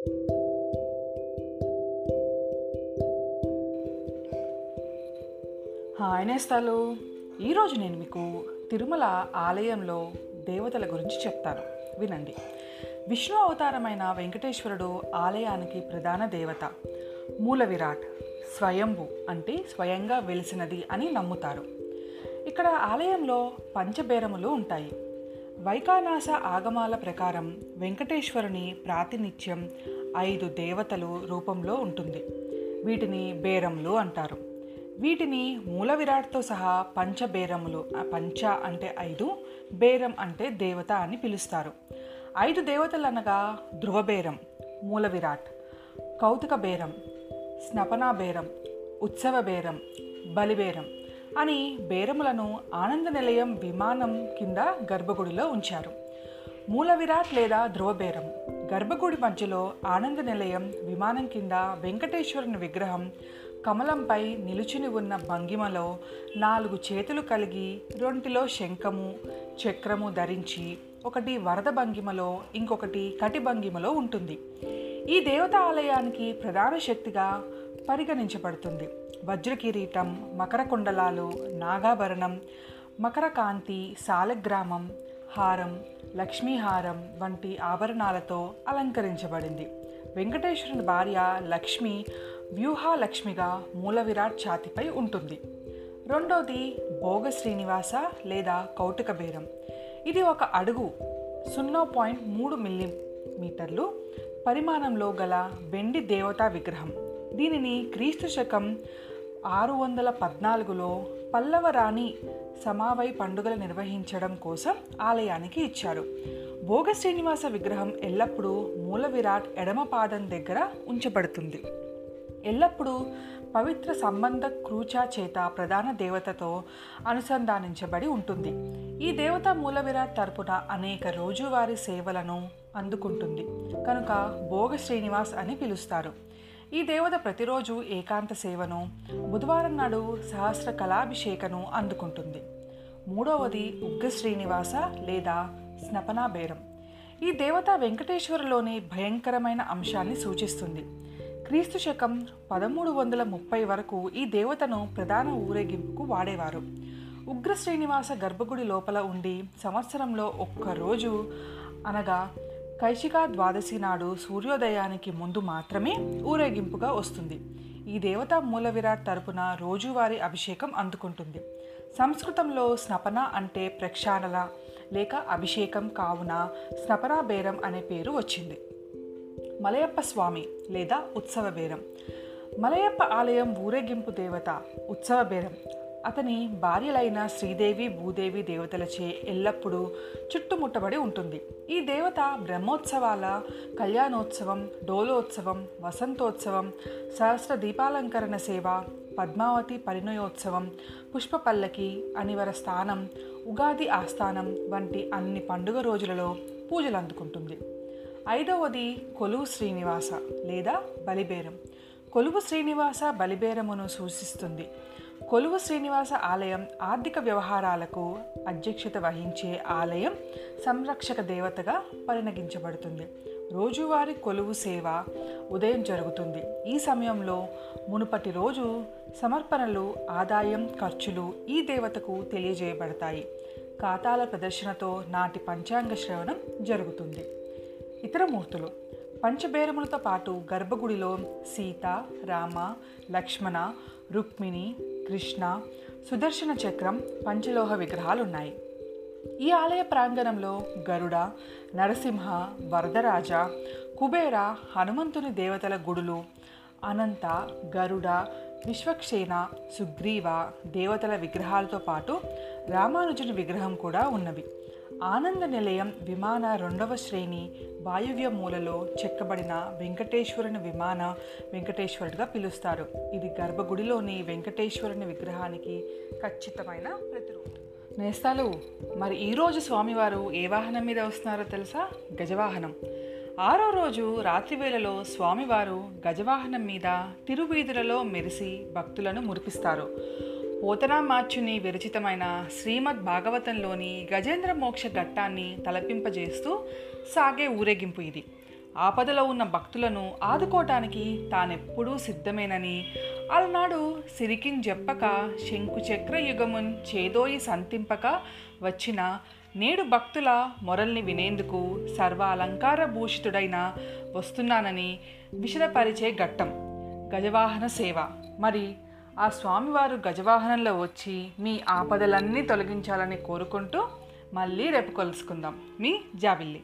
Hi నేస్తాలు. ఈరోజు నేను మీకు తిరుమల ఆలయంలో దేవతల గురించి చెప్తాను. వినండి. విష్ణు అవతారమైన వెంకటేశ్వరుడు ఆలయానికి ప్రధాన దేవత. మూల విరాట్ స్వయంభు అంటే స్వయంగా వెలిసినది అని నమ్ముతారు. ఇక్కడ ఆలయంలో పంచబేరములు ఉంటాయి. వైకానాస ఆగమాల ప్రకారం వెంకటేశ్వరుని ప్రాతినిధ్యం ఐదు దేవతలు రూపంలో ఉంటుంది. వీటిని బేరములు అంటారు. వీటిని మూల విరాట్తో సహా పంచబేరములు పంచ అంటే ఐదు బేరం అంటే దేవత అని పిలుస్తారు. ఐదు దేవతలు అనగా ధ్రువబేరం మూల విరాట్ కౌతుక బేరం స్నపనా బేరం ఉత్సవ బేరం బలిబేరం అని బేరములను ఆనంద నిలయం విమానం కింద గర్భగుడిలో ఉంచారు. మూల విరాట్ లేదా ధ్రువబేరం. గర్భగుడి మధ్యలో ఆనంద నిలయం విమానం కింద వెంకటేశ్వరుని విగ్రహం కమలంపై నిలుచుని ఉన్న భంగిమలో నాలుగు చేతులు కలిగి రొంటిలో శంఖము చక్రము ధరించి ఒకటి వరద భంగిమలో ఇంకొకటి కటి భంగిమలో ఉంటుంది. ఈ దేవత ఆలయానికి ప్రధాన శక్తిగా పరిగణించబడుతుంది. వజ్రకిరీటం మకర కుండలాలు నాగాభరణం మకరకాంతి సాలగ్రామం హారం లక్ష్మీహారం వంటి ఆభరణాలతో అలంకరించబడింది. వెంకటేశ్వరుని భార్య లక్ష్మి వ్యూహాలక్ష్మిగా మూల విరాట్ ఛాతిపై ఉంటుంది. రెండోది భోగ శ్రీనివాస లేదా కౌటుక బేరం. ఇది ఒక అడుగు సున్నా పాయింట్ మూడు మిల్లీమీటర్లు పరిమాణంలో గల వెండి దేవతా విగ్రహం. దీనిని క్రీస్తు శకం ఆరు వందల పద్నాలుగులో పల్లవ రాణి సమావై పండుగలు నిర్వహించడం కోసం ఆలయానికి ఇచ్చారు. భోగ శ్రీనివాస విగ్రహం ఎల్లప్పుడూ మూల విరాట్ ఎడమ పాదం దగ్గర ఉంచబడుతుంది. ఎల్లప్పుడూ పవిత్ర సంబంధ క్రూచా చేత ప్రధాన దేవతతో అనుసంధానించబడి ఉంటుంది. ఈ దేవత మూల విరాట్ తరపున అనేక రోజువారీ సేవలను అందుకుంటుంది. కనుక భోగ శ్రీనివాస్ అని పిలుస్తారు. ఈ దేవత ప్రతిరోజు ఏకాంత సేవను బుధవారం నాడు సహస్ర కళాభిషేకను అందుకుంటుంది. మూడవది ఉగ్ర శ్రీనివాస లేదా స్నపనా బేరం ఈ దేవత వెంకటేశ్వరలోని భయంకరమైన అంశాన్ని సూచిస్తుంది. క్రీస్తు శకం పదమూడు వందల ముప్పై వరకు ఈ దేవతను ప్రధాన ఊరేగింపుకు వాడేవారు. ఉగ్ర శ్రీనివాస గర్భగుడి లోపల ఉండి సంవత్సరంలో ఒక్కరోజు అనగా కైశికా ద్వాదశి నాడు సూర్యోదయానికి ముందు మాత్రమే ఊరేగింపుగా వస్తుంది. ఈ దేవత మూల విరాట్ తరపున రోజువారీ అభిషేకం అందుకుంటుంది. సంస్కృతంలో స్నపన అంటే ప్రక్షాళన లేక అభిషేకం కావున స్నపనా బేరం అనే పేరు వచ్చింది. మలయప్ప స్వామి లేదా ఉత్సవ బేరం. మలయప్ప ఆలయం ఊరేగింపు దేవత ఉత్సవ బేరం. అతని భార్యలైన శ్రీదేవి భూదేవి దేవతలచే ఎల్లప్పుడూ చుట్టుముట్టబడి ఉంటుంది. ఈ దేవత బ్రహ్మోత్సవాల కళ్యాణోత్సవం డోలోత్సవం వసంతోత్సవం సహస్ర దీపాలంకరణ సేవ పద్మావతి పరిణయోత్సవం పుష్పపల్లకి అనివర స్థానం ఉగాది ఆస్థానం వంటి అన్ని పండుగ రోజులలో పూజలు అందుకుంటుంది. ఐదవది కొలువు శ్రీనివాస లేదా బలిబేరం. కొలువు శ్రీనివాస బలిబేరమును సూచిస్తుంది. కొలువు శ్రీనివాస ఆలయం ఆర్థిక వ్యవహారాలకు అధ్యక్షత వహించే ఆలయం సంరక్షక దేవతగా పరిణగించబడుతుంది. రోజువారీ కొలువు సేవ ఉదయం జరుగుతుంది. ఈ సమయంలో మునుపటి రోజు సమర్పణలు ఆదాయం ఖర్చులు ఈ దేవతకు తెలియజేయబడతాయి. ఖాతాల ప్రదర్శనతో నాటి పంచాంగ శ్రవణం జరుగుతుంది. ఇతర మూర్తులు. పంచబేరములతో పాటు గర్భగుడిలో సీత రామ లక్ష్మణ రుక్మిణి కృష్ణ సుదర్శన చక్రం పంచలోహ విగ్రహాలు ఉన్నాయి ఈ ఆలయ ప్రాంగణంలో గరుడ నరసింహ వరదరాజ కుబేర హనుమంతుని దేవతల గుడులు అనంత గరుడ విశ్వక్షేణ సుగ్రీవ దేవతల విగ్రహాలతో పాటు రామానుజుని విగ్రహం కూడా ఉన్నవి. ఆనంద నిలయం విమాన రెండవ శ్రేణి వాయువ్య మూలలో చెక్కబడిన వెంకటేశ్వరుని విమాన వెంకటేశ్వరుడిగా పిలుస్తారు. ఇది గర్భగుడిలోని వెంకటేశ్వరుని విగ్రహానికి ఖచ్చితమైన ప్రతిరూపం. నేస్తాలు మరి ఈరోజు స్వామివారు ఏ వాహనం మీద వస్తున్నారో తెలుసా? గజవాహనం. ఆరో రోజు రాత్రివేళలో స్వామివారు గజవాహనం మీద తిరువీధులలో మెరిసి భక్తులను మురిపిస్తారు. పోతనామాచ్యుని విరచితమైన శ్రీమద్ భాగవతంలోని గజేంద్ర మోక్ష ఘట్టాన్ని తలపింపజేస్తూ సాగే ఊరేగింపు ఇది. ఆపదలో ఉన్న భక్తులను ఆదుకోవటానికి తానెప్పుడూ సిద్ధమేనని అలనాడు సిరికిన్ చెప్పక శంకు యుగమున్ చేదోయి సంతింపక వచ్చిన నేడు భక్తుల మొరల్ని వినేందుకు సర్వ అలంకార భూషితుడైన వస్తున్నానని విషదపరిచే ఘట్టం. గజవాహన సేవ. మరి ఆ స్వామివారు గజవాహనంలో వచ్చి మీ ఆపదలన్నీ తొలగించాలని కోరుకుంటూ మళ్ళీ రేపు కలుసుకుందాం. మీ జాబిల్లి.